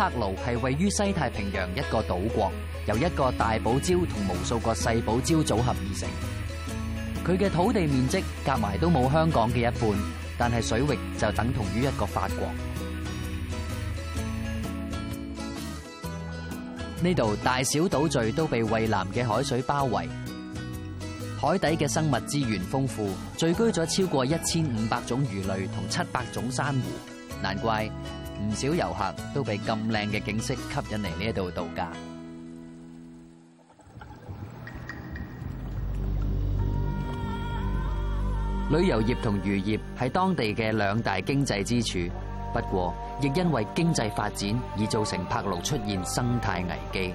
克罗系位于西太平洋一个岛国，由一个大堡礁同无数个细堡礁组合而成。佢嘅土地面积夹埋都冇香港嘅一半，但系水域就等同于一个法国。呢度大小岛聚都被蔚蓝嘅海水包围，海底嘅生物资源丰富，聚居咗超过一千五百种鱼类同七百种珊瑚，难怪。唔少游客都被咁靓嘅景色吸引嚟呢一度度假。旅游业同渔业系当地嘅两大经济支柱，不过亦因为经济发展而造成柏庐出现生态危机。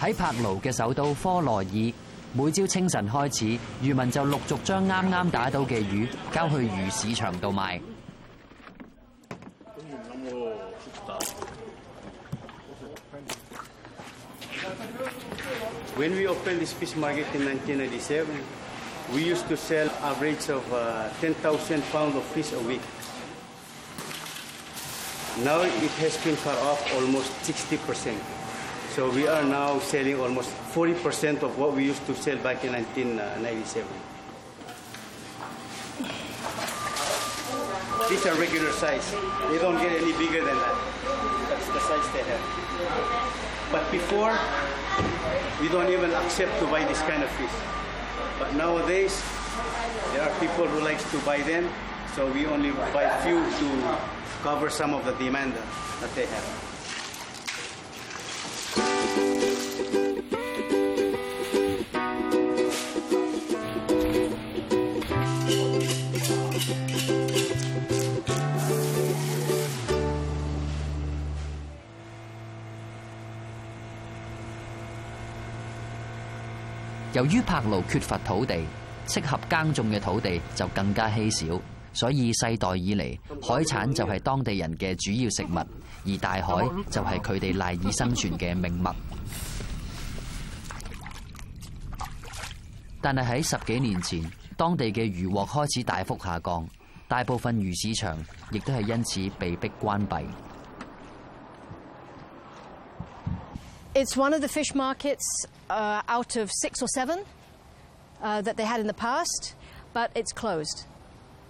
喺柏卢嘅首都科罗尔，每朝清晨开始，渔民就陆续将啱啱打到嘅鱼交去鱼市场度卖。When we opened t h i s fish market in 1997, we used to sell average of 10,000 pounds of fish a week. Now it has been far off almost 60%. So we are now selling almost 40% of what we used to sell back in 1997. These are regular size. They don't get any bigger than that. That's the size they have. But before, we don't even accept to buy this kind of fish. But nowadays, there are people who likes to buy them, so we only buy few to cover some of the demand that they have. 由于柏劳缺乏土地，适合耕种嘅土地就更加稀少，所以世代以嚟海产就系当地人嘅主要食物，而大海就系佢哋赖以生存嘅命物。但系喺十几年前，当地嘅渔获开始大幅下降，大部分鱼市场亦都系因此被迫关闭。It's one of the fish markets uh, out of six or seven uh, that they had in the past, but it's closed.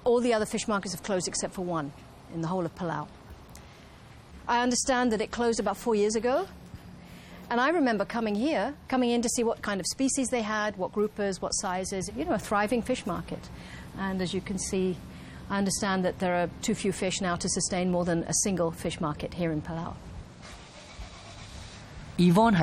All the other fish markets have closed except for one in the whole of Palau. I understand that it closed about four years ago. And I remember coming here, coming in to see what kind of species they had, what groupers, what sizes, you know, a thriving fish market. And as you can see, I understand that there are too few fish now to sustain more than a single fish market here in Palau. Yvonne oh,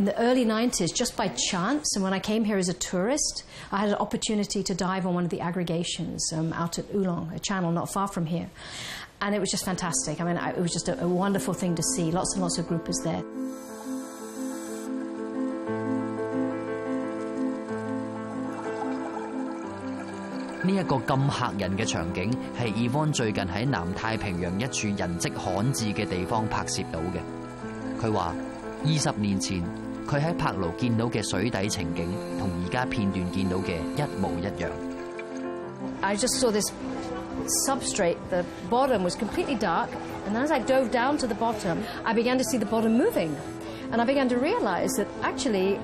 the early 90s, just by chance, and when I came here as a tourist, I had an opportunity to dive on one of the aggregations um, out at Oolong, a channel not far from here, and it was just fantastic. I mean, it was just a wonderful thing to see. Lots and lots of groupers there. 呢一個咁嚇人嘅場景係伊翁最近喺南太平洋一處人跡罕至嘅地方拍攝到嘅。佢話：二十年前佢喺柏勞見到嘅水底情景，同而家片段見到嘅一模一樣。I just saw this substrate, the bottom was completely dark, and as I dove down to the bottom, I began to see the bottom moving, and I began to r e a l i z e that actually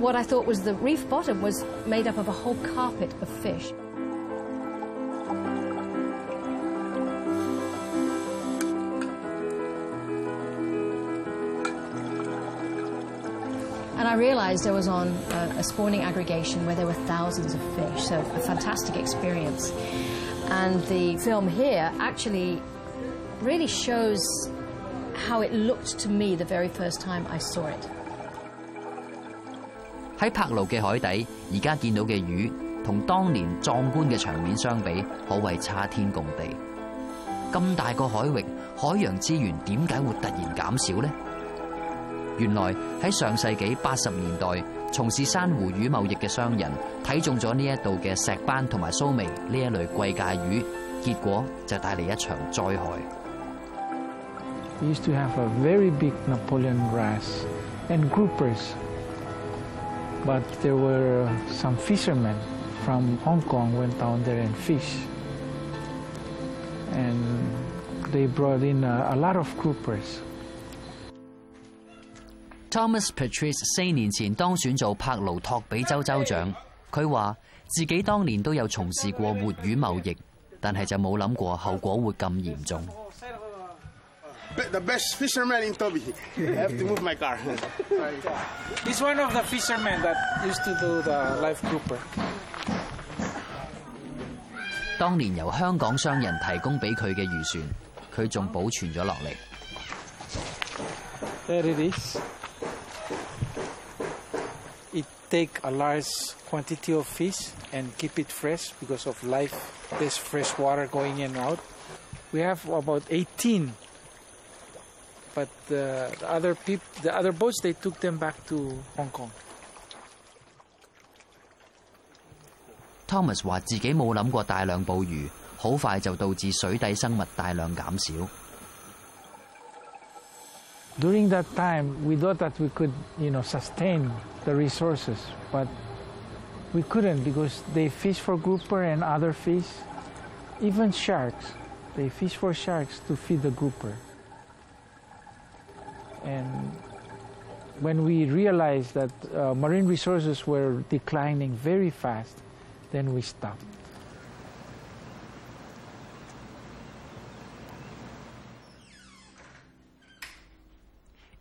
what I thought was the reef bottom was made up of a whole carpet of fish. I realized I was on a, a spawning aggregation where there were thousands of fish, so a fantastic experience. And the film here actually really shows how it looked to me the very first time I saw it。喺柏勞嘅海底，而家見到嘅魚同當年壯觀嘅場面相比，可謂差天共地。咁大個海域，海洋資源點解會突然減少呢？原來喺上世紀八十年代，從事珊瑚魚貿易嘅商人睇中咗呢一度嘅石斑同埋蘇眉呢一類貴價魚，結果就帶嚟一場災害。Thomas Patrice 四年前当选做柏劳托比州州长，佢话自己当年都有从事过活鱼贸易，但系就冇谂过后果会咁严重。The best fisherman in t o b I have to move my car. He's one of the fishermen that used to do the l i e grouper. 当年由香港商人提供俾佢嘅渔船，佢仲保存咗落嚟。There it is. take a large quantity of fish and keep it fresh because of life. There's fresh water going in and out. We have about 18, but uh, the other peop- the other boats, they took them back to Hong Kong. Thomas 話自己冇諗過大量捕魚，好快就導致水底生物大量減少。during that time, we thought that we could, you know, sustain the resources, but we couldn't because they fish for grouper and other fish, even sharks. They fish for sharks to feed the grouper. And when we realized that uh, marine resources were declining very fast, then we stopped.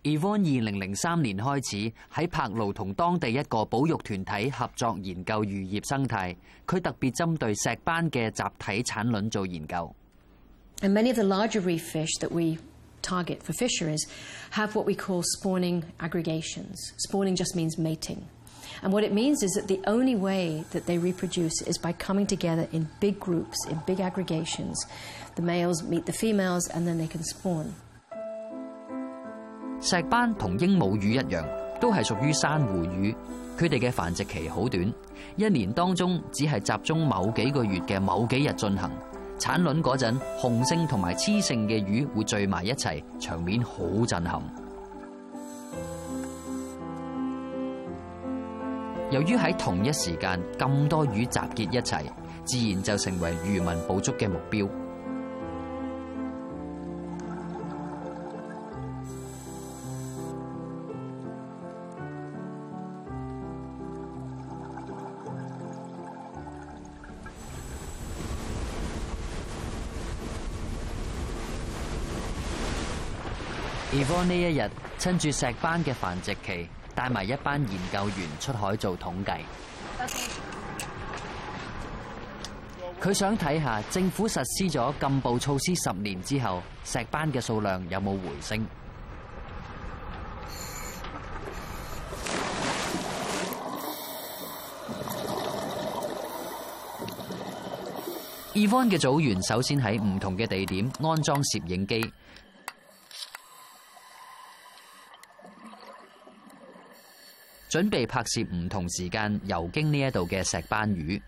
Evan 二零零三年開始喺柏勞同當地一個保育團體合作研究漁業生態，佢特別針對石斑嘅集體產卵做研究。And many of the larger reef fish that we target for fisheries have what we call spawning aggregations. Spawning just means mating. And what it means is that the only way that they reproduce is by coming together in big groups, in big aggregations. The males meet the females and then they can spawn. 石斑同鹦鹉鱼一样，都系属于珊瑚鱼。佢哋嘅繁殖期好短，一年当中只系集中某几个月嘅某几日进行产卵。嗰阵雄性同埋雌性嘅鱼会聚埋一齐，场面好震撼。由于喺同一时间咁多鱼集结一齐，自然就成为渔民捕捉嘅目标。呢一日趁住石斑嘅繁殖期，带埋一班研究员出海做统计。佢想睇下政府实施咗禁捕措施十年之后，石斑嘅数量有冇回升。e v n 嘅组员首先喺唔同嘅地点安装摄影机。准备拍摄唔同时间游经呢一度嘅石斑鱼。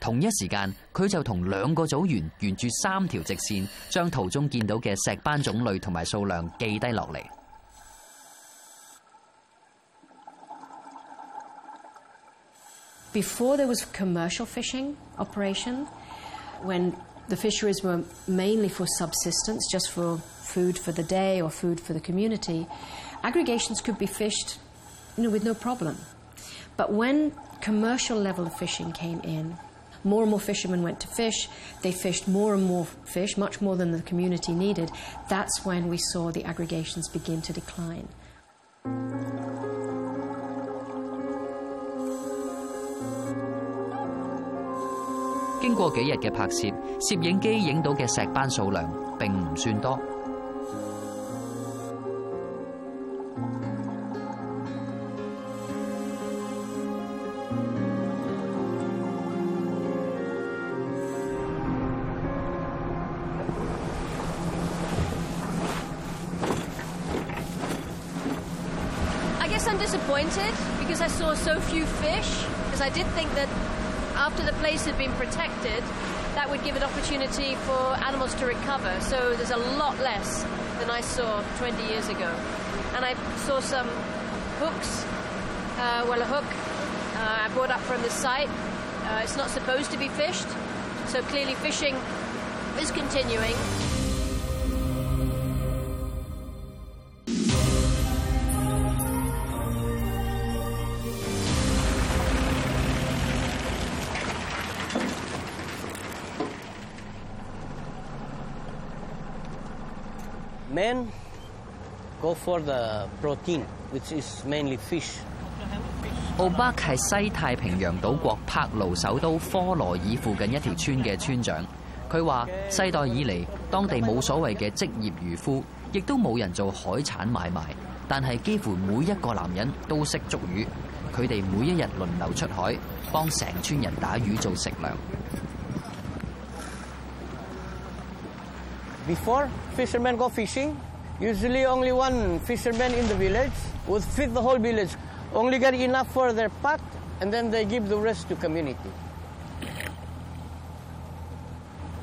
同一时间，佢就同两个组员沿住三条直线，将途中见到嘅石斑种类同埋数量记低落嚟。Before there was commercial fishing operation, when The fisheries were mainly for subsistence, just for food for the day or food for the community. Aggregations could be fished you know, with no problem. But when commercial level of fishing came in, more and more fishermen went to fish. They fished more and more fish, much more than the community needed. That's when we saw the aggregations begin to decline. 经过几日嘅拍摄，摄影机影到嘅石斑数量并唔算多。I guess I'm disappointed because I saw so few fish, because I did think that. after the place had been protected, that would give an opportunity for animals to recover. So there's a lot less than I saw 20 years ago. And I saw some hooks, uh, well, a hook uh, I brought up from the site. Uh, it's not supposed to be fished, so clearly fishing is continuing. m 男 n go for the protein，which is mainly fish。奥巴系西太平洋岛国帕勞首都科罗尔附近一条村嘅村长。佢话世代以嚟，当地冇所谓嘅职业渔夫，亦都冇人做海产买卖。但系几乎每一个男人都识捉鱼，佢哋每一日轮流出海，帮成村人打鱼做食粮。Before, fishermen go fishing. Usually only one fisherman in the village would feed the whole village. Only get enough for their pack and then they give the rest to community.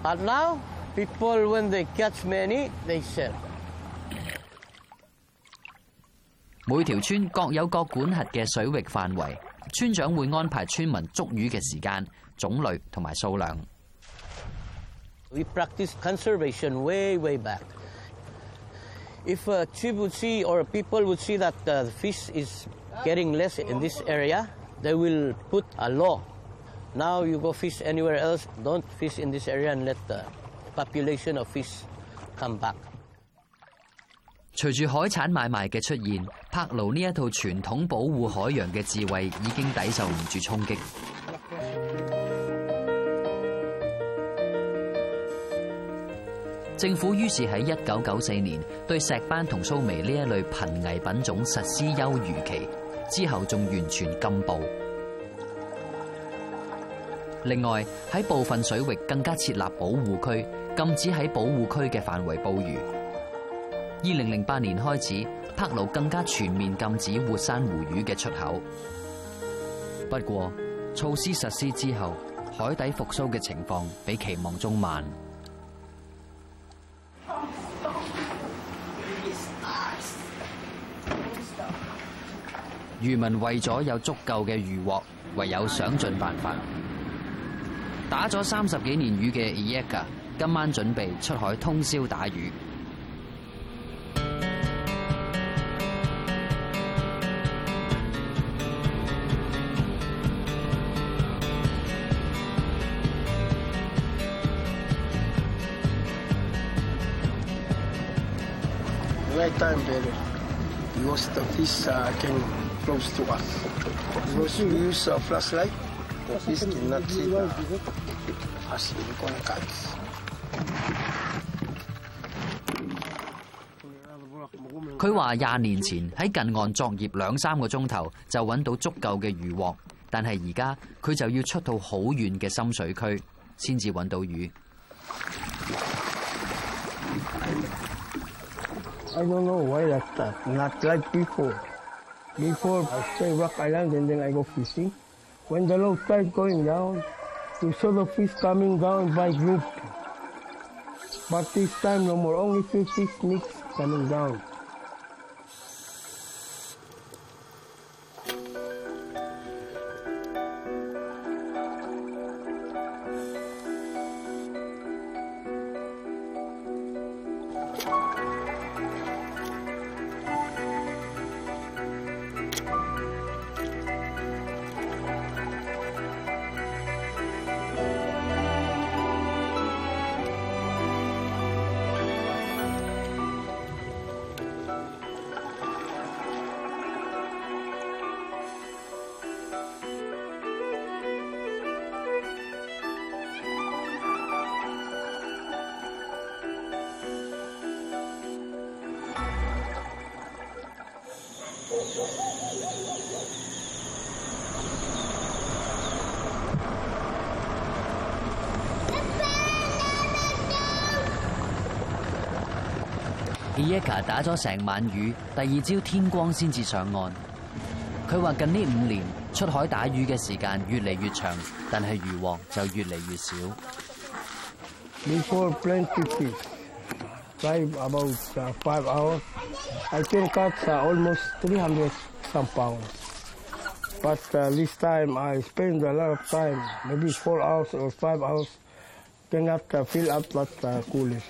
But now, people, when they catch many, they sell. 每條村各有各管轄嘅水域範圍，村長會安排村民捉魚嘅時間、種類同埋數量。we practiced conservation way, way back. If a chief would see or people would see that uh, the fish is getting less in this area, they will put a law. Now you go fish anywhere else, don't fish in this area and let the population of fish come back. 隨住海產買賣嘅出現，柏勞呢一套傳統保護海洋嘅智慧已經抵受唔住衝擊。政府於是喺一九九四年對石斑同蘇眉呢一類貧危品種實施休漁期，之後仲完全禁捕。另外喺部分水域更加設立保護區，禁止喺保護區嘅範圍捕魚。二零零八年開始，帕勞更加全面禁止活珊瑚魚嘅出口。不過，措施實施之後，海底復甦嘅情況比期望中慢。漁民為咗有足夠嘅渔獲，唯有想盡辦法。打咗三十幾年魚嘅 e a g a 今晚準備出海通宵打魚。Most of this can close to us. Most use a flashlight. This cannot see. Asyngkangkai. 佢話廿年前喺近岸作業兩三個鐘頭就揾到足夠嘅魚獲，但係而家佢就要出到好遠嘅深水區先至揾到魚。I don't know why that's that. Not like before. Before I stay Rock Island and then I go fishing. When the low tide going down, you saw the fish coming down by group. But this time no more, only few fish mix coming down. Eka 打咗成晚鱼，第二朝天光先至上岸。佢话近呢五年出海打鱼嘅时间越嚟越长，但系渔获就越嚟越少。Before plenty fish, time about five hours. I can catch almost three hundred some pounds. But this time I spend a lot of time, maybe four hours or five hours, can not catch fill up what the fish.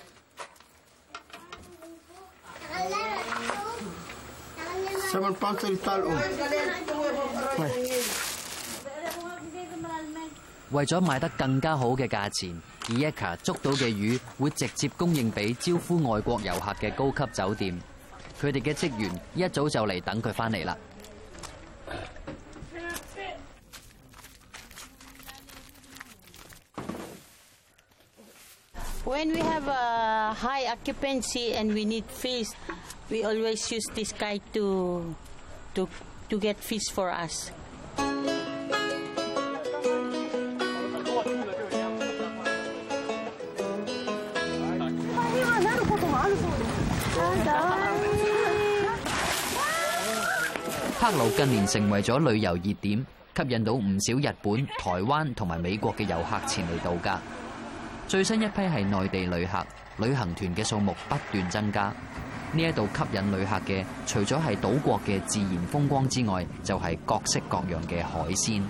為咗卖得更加好嘅價錢，而 Eka 捉到嘅魚會直接供應俾招呼外國遊客嘅高級酒店，佢哋嘅職員一早就嚟等佢翻嚟啦。we always use this guy to to to get fish for us 黑路近年成为咗旅游热点吸引到唔少日本台湾同埋美国嘅游客前嚟度假最新一批系内地旅客旅行团嘅数目不断增加呢一度吸引旅客嘅，除咗系岛国嘅自然风光之外，就系各式各样嘅海鲜。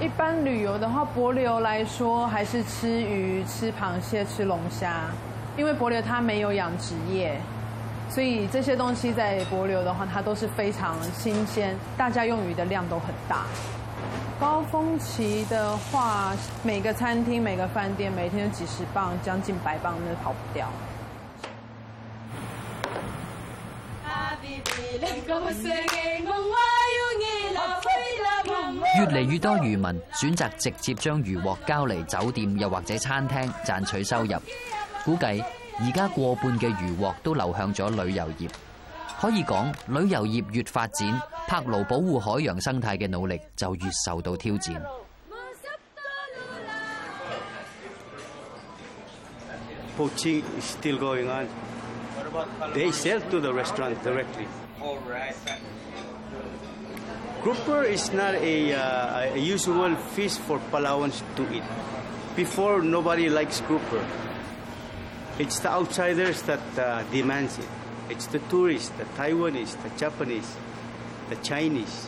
一般旅游嘅话，博流来说，还是吃鱼、吃螃蟹、吃龙虾，因为博流它没有养殖业。所以这些东西在博流的话，它都是非常新鲜，大家用鱼的量都很大。高峰期的话，每个餐厅、每个饭店每天几十磅，将近百磅，那跑不掉。越嚟越多渔民选择直接将渔获交嚟酒店，又或者餐厅赚取收入，估计。而家過半嘅渔获都流向咗旅遊業，可以講旅遊業越發展，拍劳保護海洋生態嘅努力就越受到挑戰。Chinese.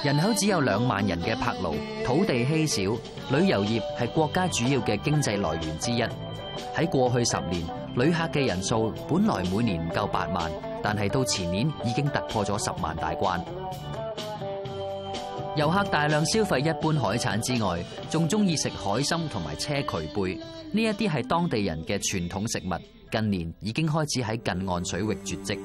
人嘅柏勞，土地稀少，旅游业系国家主要嘅经济来源之一。喺过去十年。旅客嘅人数本来每年唔够八万，但系到前年已经突破咗十万大关。游客大量消费一般海产之外，仲中意食海参同埋车渠贝，呢一啲系当地人嘅传统食物，近年已经开始喺近岸水域绝迹。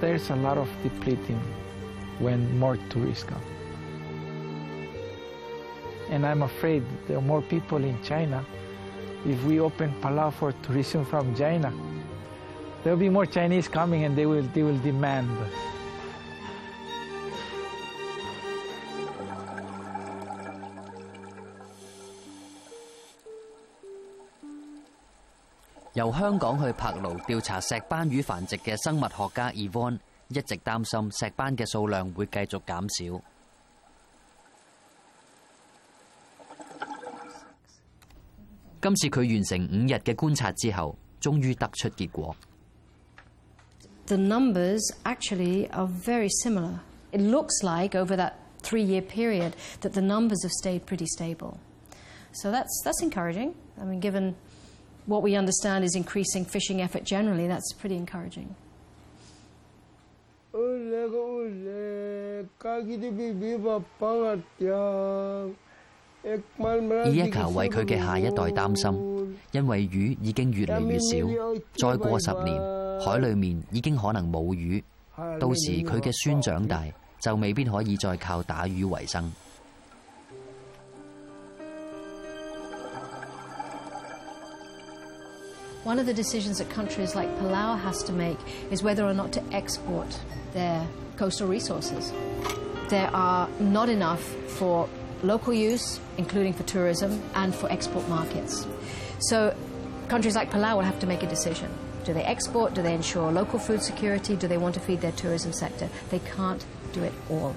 there's a lot of depleting when more tourists come. And I'm afraid there are more people in China. If we open Palau for tourism from China, there'll be more Chinese coming and they will, they will demand. 由香港去柏劳调查石斑鱼繁殖嘅生物学家 e v 伊万一直担心石斑嘅数量会继续减少。今次佢完成五日嘅观察之后，终于得出结果。The numbers actually are very similar. It looks like over that three-year period that the numbers have stayed pretty stable. So that's that's encouraging. I mean, given What we understand is increasing fishing effort generally that's pretty encouraging。Ieka 为佢嘅下一代担心，因为鱼已经越嚟越少，再过十年，海里面已经可能冇鱼，到时佢嘅孙长大，就未必可以再靠打鱼为生。One of the decisions that countries like Palau has to make is whether or not to export their coastal resources. There are not enough for local use, including for tourism, and for export markets. So countries like Palau will have to make a decision. Do they export? Do they ensure local food security? Do they want to feed their tourism sector? They can't do it all.